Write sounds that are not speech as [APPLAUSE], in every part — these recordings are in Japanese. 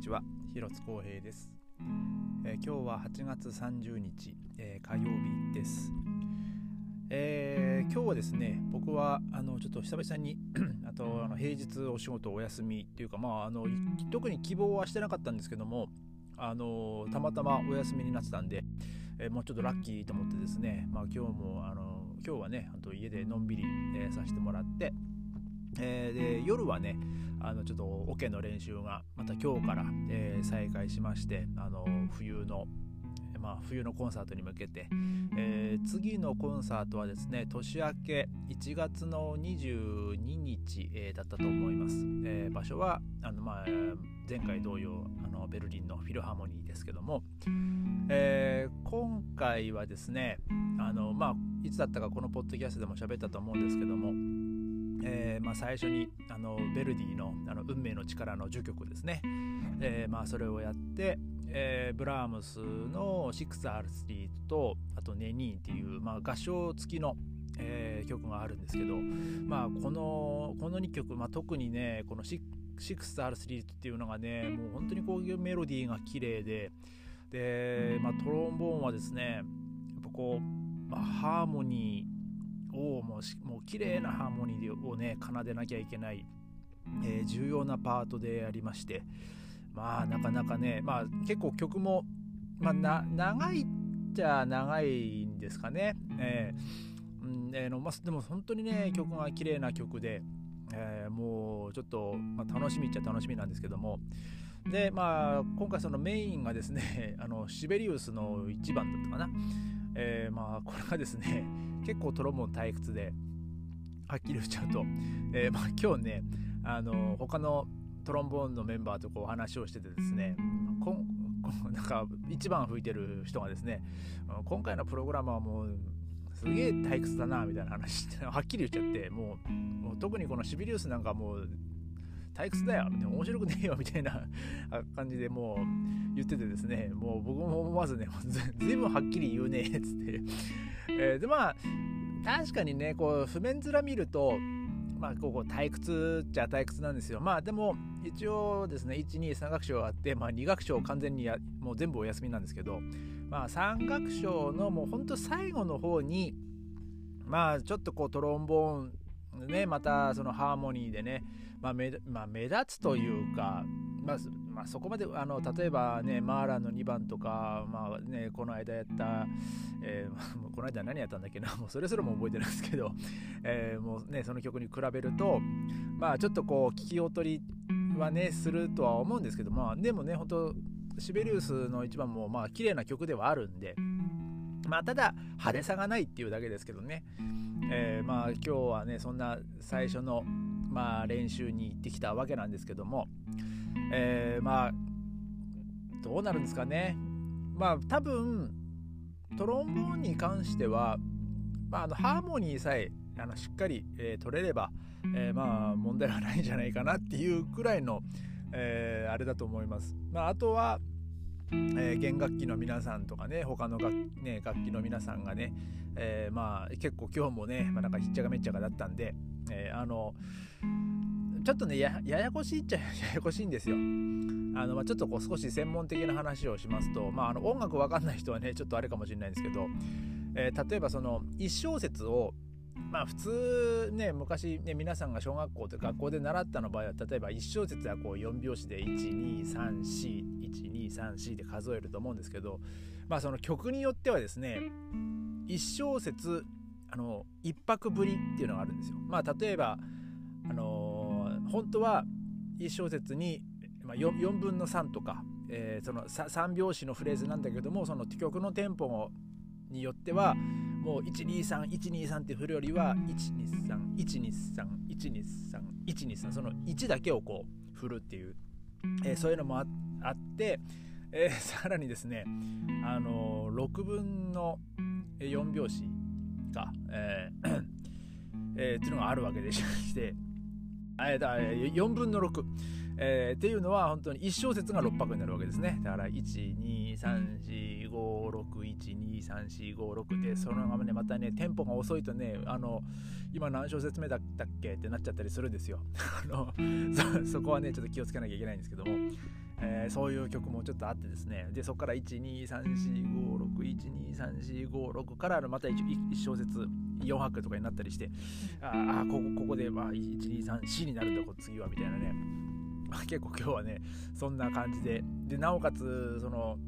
ちは広津光平です、えー、今日は8月30日、えー、火曜日です、えー、今日はですね僕はあのちょっと久々に [CLEARS THROAT] あとあの平日お仕事お休みっていうかまああの特に希望はしてなかったんですけどもあのたまたまお休みになってたんで、えもうちょっとラッキーと思ってですね、まあ、今日もあの今日はねあと家でのんびり、えさせてもらってえー、で夜はねあのちょっとオケの練習がまた今日から、えー、再開しましてあの冬のまあ、冬のコンサートに向けて、えー、次のコンサートはですね年明け1月の22日、えー、だったと思います、えー、場所はあの、まあ、前回同様あのベルリンのフィルハーモニーですけども、え今回はですねあの、まあ、いつだったかこのポッドキャストでも喋ったと思うんですけどもえーまあ、最初にあのベルディのあの運命の力の序曲ですね、えーまあ、それをやって、えー、ブラームスの 6R ストリートとあとネニーっていう、まあ、合唱付きの、えー、曲があるんですけど、まあ、このこの2曲、まあ、特にねこの 6R ストリートっていうのがねもう本当にこういうメロディーが綺麗でで、まあ、トロンボーンはですねやっぱこう、まあ、ハーモニーをもうもう綺麗なハーモニーをね奏でなきゃいけない、えー、重要なパートでありましてまあなかなかねまあ結構曲も、まあ、な長いっちゃ長いんですかね、えーうんえーのまあ、でも本当にね曲が綺麗な曲で、えー、もうちょっと、まあ、楽しみっちゃ楽しみなんですけども。でまあ今回そのメインがですね [LAUGHS] あのシベリウスの1番だったかな。えー、まあこれがですね結構トロンボン退屈ではっきり言っちゃうと、えー、まあ、今日ねあの他のトロンボーンのメンバーとこう話をしててですねこ [LAUGHS] なんか一番吹いてる人がですね今回のプログラムはもうすげえ退屈だなみたいな話ってはっきり言っちゃってもうもう特にこのシビリウスなんかもう退屈だよ面白くねえよみたいな [LAUGHS] 感じでもう言っててですねもう僕も思わずね [LAUGHS] ずいぶんはっきり言うねえっつってえー、でまあ確かにねこう譜面面見るとまあここ退屈っちゃ退屈なんですよ。まあでも一応ですね123楽章あって、まあ、2楽章完全にやもう全部お休みなんですけどまあ3楽章のもうほんと最後の方にまあちょっとこうトロンボーンねまたそのハーモニーでね、まあ目まあ、目立つというか、まあ、まあ、そこまであの例えばねマーランの2番とか、まあね、この間やった、えー、[LAUGHS] この間何やったんだっけな [LAUGHS] もうそれすらも覚えてないですけど、えー、もうねその曲に比べるとまあちょっとこう聞き劣りはねするとは思うんですけどまあでもね本当シベリウスの1番もまあ綺麗な曲ではあるんでまあただ派手さがないっていうだけですけどね。えー、まあ今日はねそんな最初の、まあ、練習に行ってきたわけなんですけども、えー、まあどうなるんですかねまあ多分トロンボーンに関しては、まあ、あのハーモニーさえあのしっかり、えー、取れれば、えー、まあ問題はないんじゃないかなっていうくらいの、えー、あれだと思います。まあ、あとはえー、弦楽器の皆さんとかね他の楽,、ね、楽器の皆さんがね、えー、まあ結構今日もね、まあ、なんかひっちゃかめっちゃかだったんで、えー、あのちょっとねややこしいっちゃ [LAUGHS] ややこしいんですよ。あのまあ、ちょっとこう少し専門的な話をしますと、まあ、あの音楽わかんない人はねちょっとあれかもしれないんですけど、えー、例えばその1小節をまあ普通ね昔ね皆さんが小学校と学校で習ったの場合は例えば1小節はこう4拍子で12341234で数えると思うんですけどまあその曲によってはですね1小節あの1拍ぶりっていうのがあるんですよ。まあ例えばあのー、本当は1小節に、まあ、4, 4分の3とか、えー、その3拍子のフレーズなんだけどもその曲のテンポによってはもう123123って振るよりは123123123123その1だけをこう振るっていう、えー、そういうのもあって、えー、さらにですねあのー、6分の4拍子か、えーえー、っていうのがあるわけでして、えー、4分の6。えー、っていうのは本当に1小節が6拍になるわけですね。だから123456123456でそのままねまたねテンポが遅いとねあの今何小節目だったっけってなっちゃったりするんですよ。[LAUGHS] そこはねちょっと気をつけなきゃいけないんですけども、えー、そういう曲もちょっとあってですね。でそこから123456123456からまた 1, 1小節4拍とかになったりしてああここここで、まあ、123C になるとこ次はみたいなね。[LAUGHS] 結構今日はねそんな感じで。でなおかつその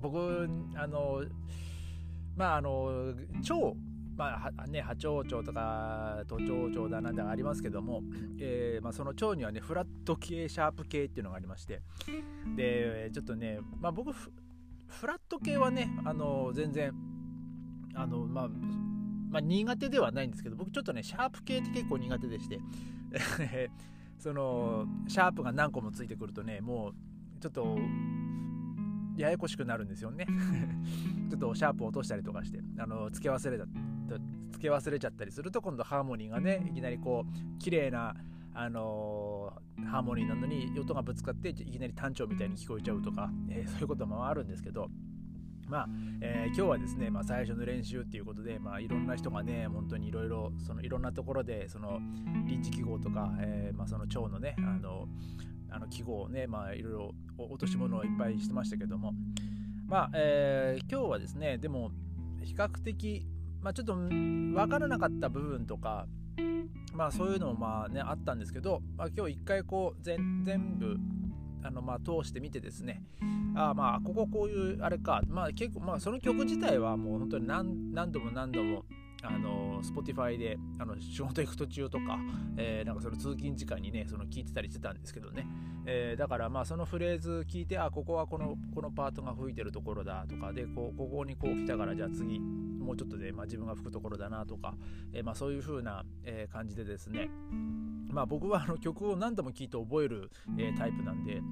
僕あのまああの超まあね、波長長とか都庁長だなんだありますけども、えーまあ、その長にはねフラット系シャープ系っていうのがありましてでちょっとね、まあ、僕フラット系はねあの全然あの、まあ、まあ苦手ではないんですけど僕ちょっとねシャープ系って結構苦手でして [LAUGHS] そのシャープが何個もついてくるとねもうちょっとややこしくなるんですよね。[LAUGHS] ちょっとシャープ落としたりとかしてあの付け忘れた。付け忘れちゃったりすると今度ハーモニーがねいきなりこう綺麗なあのー、ハーモニーなのに音がぶつかっていきなり単調みたいに聞こえちゃうとか、えー、そういうこともあるんですけどまあ、えー、今日はですね、まあ、最初の練習っていうことで、まあ、いろんな人がね本当にいろいろそのいろんなところでその臨時記号とか、えーまあ、その腸のねあのあの記号をね、まあ、いろいろ落とし物をいっぱいしてましたけども。まあ、えー、今日はですねでも比較的まあ、ちょっと分からなかった部分とか、まあ、そういうのもまあ、ね、あったんですけど、まあ、今日一回こう全部あのまあ通してみてですねあまあこここういうあれか、まあ、結構まあその曲自体はもう本当に何何度も何度もあの Spotify であの仕事行く途中とか、えー、なんかその通勤時間にねその聞いてたりしてたんですけどね、えー、だからまあそのフレーズ聞いてあここはこのこのパートが吹いてるところだとかでこうここにこう来たからじゃあ次もうちょっとで、まあ、自分が吹くところだなとか、えー、まあ、そういう風な、え感じでですね。まあ僕はあの曲を何度も聴いて覚える、えタイプなんで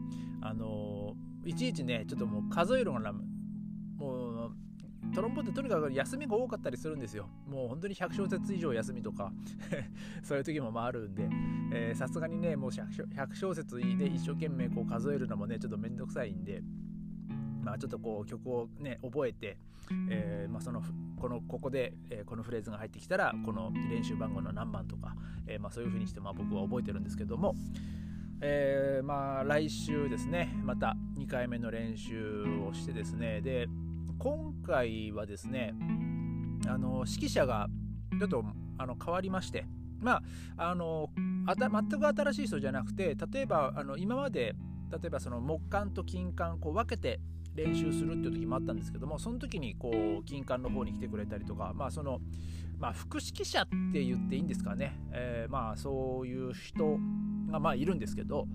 あのいちいちねちょっともう数えるのがもうトロンボーンってとにかく休みが多かったりするんですよ。もう本当に100小節以上休みとか [LAUGHS] そういう時もまあるんで、さすがにね、もう 100, 小節で一生懸命こう数えるのもね、ちょっとめんどくさいんで、まあ、ちょっとこう曲をね覚えて、えー、まあ、そのこのここで、えー、このフレーズが入ってきたらこの練習番号の何番とか、えー、まあ、そういう風にしてまあ僕は覚えてるんですけども、えまあ来週ですねまた2回目の練習をしてですね。で今回はですねあの指揮者がちょっとあの変わりましてまああのあた全く新しい人じゃなくて例えばあの今まで例えばその木管と金管こう分けて練習するっていう時もあったんですけどもその時にこう金管の方に来てくれたりとかまあそのまあ副指揮者って言っていいんですかね、えー、まあそういう人がまあいるんですけど、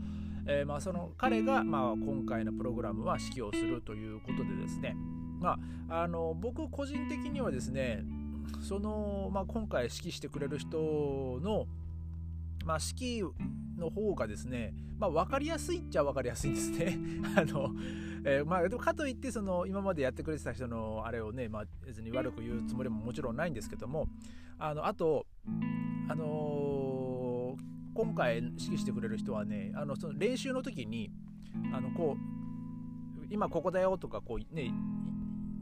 えー、まあその彼がまあ今回のプログラムは指揮をするということでですねまああの僕個人的にはですねその、まあ、今回指揮してくれる人のまあ、指揮の方がですね、まあ、分かりやすいっちゃ分かりやすいんですね。[LAUGHS] あのえー、まあ、かといってその今までやってくれてた人のあれをね、まあ、別に悪く言うつもりももちろんないんですけどもあのあと、あの、今回指揮してくれる人はねあのその練習の時にあのこう今ここだよとかこう、ね、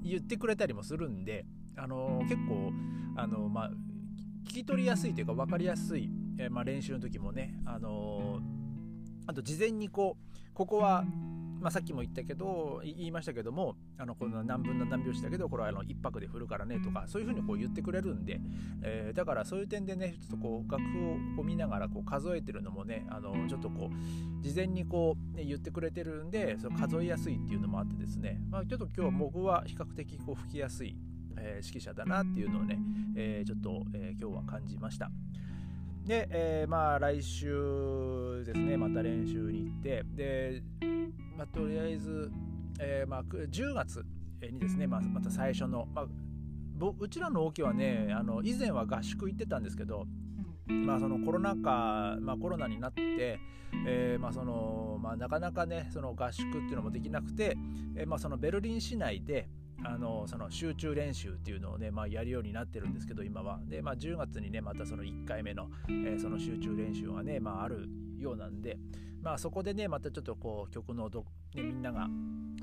言ってくれたりもするんで、あの、結構あの、まあ、聞き取りやすいというか分かりやすい、えまあ、練習の時もね、あのあと事前にこうここはまあ、さっきも言ったけど言いましたけどもあのこの何分の何拍子だけどこれはあの1拍で振るからねとかそういうふうにこう言ってくれるんで、えー、だからそういう点でねちょっとこう楽譜をこう見ながらこう数えてるのもねあのちょっとこう事前にこう、ね、言ってくれてるんでその数えやすいっていうのもあってですね、まあ、ちょっと今日僕は比較的こう吹きやすい、えー、指揮者だなっていうのをね、えー、ちょっと、え今日は感じました。で、えー、まあ来週ですねまた練習に行ってでまあ、とりあえず、えーまあ、10月にですね、まあ、また最初の、まあ、うちらの大きはねあの以前は合宿行ってたんですけど、まあ、そのコロナ禍、まあ、コロナになって、えーまあそのまあ、なかなかねその合宿っていうのもできなくて、えーまあ、そのベルリン市内であのその集中練習っていうのをね、まあ、やるようになってるんですけど今は。で、まあ、10月にねまたその1回目の、えー、その集中練習がね、まあ、あるようなんで、まあ、そこでねまたちょっとこう曲のど、ね、みんなが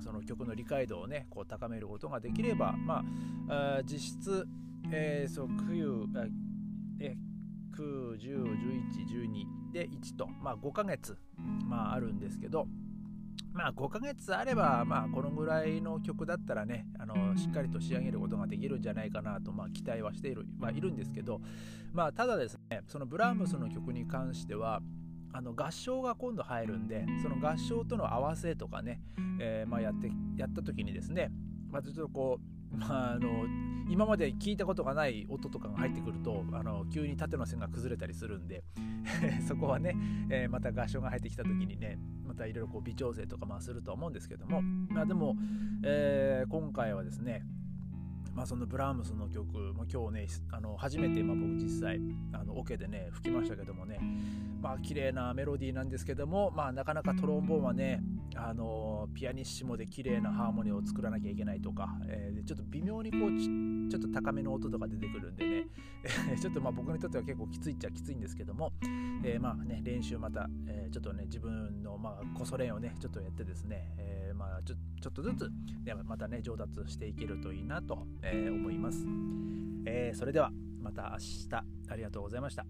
その曲の理解度をねこう高めることができればまあ実質、えー、そう9え9101112で1と、まあ、5ヶ月、まあ、あるんですけどまあ5ヶ月あれば、まあこのぐらいの曲だったらね、あのしっかりと仕上げることができるんじゃないかなと、まあ、期待はしている,、まあ、いるんですけど、まあただですね、そのブラームスの曲に関しては、あの合唱が今度入るんで、その合唱との合わせとかね、えー、まあやってやった時にですね、まずちょっとこう、まあ、あの今まで聞いたことがない音とかが入ってくるとあの急に縦の線が崩れたりするんで [LAUGHS] そこはね、えー、また合唱が入ってきた時にねまたいろいろ微調整とかまあすると思うんですけども、まあ、でも、えー、今回はですねまあ、そのブラームスの曲も今日ねあの初めて、まあ、僕実際あのオケでね吹きましたけどもねまあ綺麗なメロディーなんですけども、まあ、なかなかトロンボーンはねあのピアニッシモで綺麗なハーモニーを作らなきゃいけないとか、えー、ちょっと微妙にこうちちょっと高めの音とか出てくるんでね [LAUGHS] ちょっとまあ僕にとっては結構きついっちゃきついんですけども、えー、まあね練習また、えー、ちょっとね自分のまあこそ練をねちょっとやってですね、えー、まあちょちょっとずつ、ね、またね上達していけるといいなと、え思います、えそれではまた明日。ありがとうございました。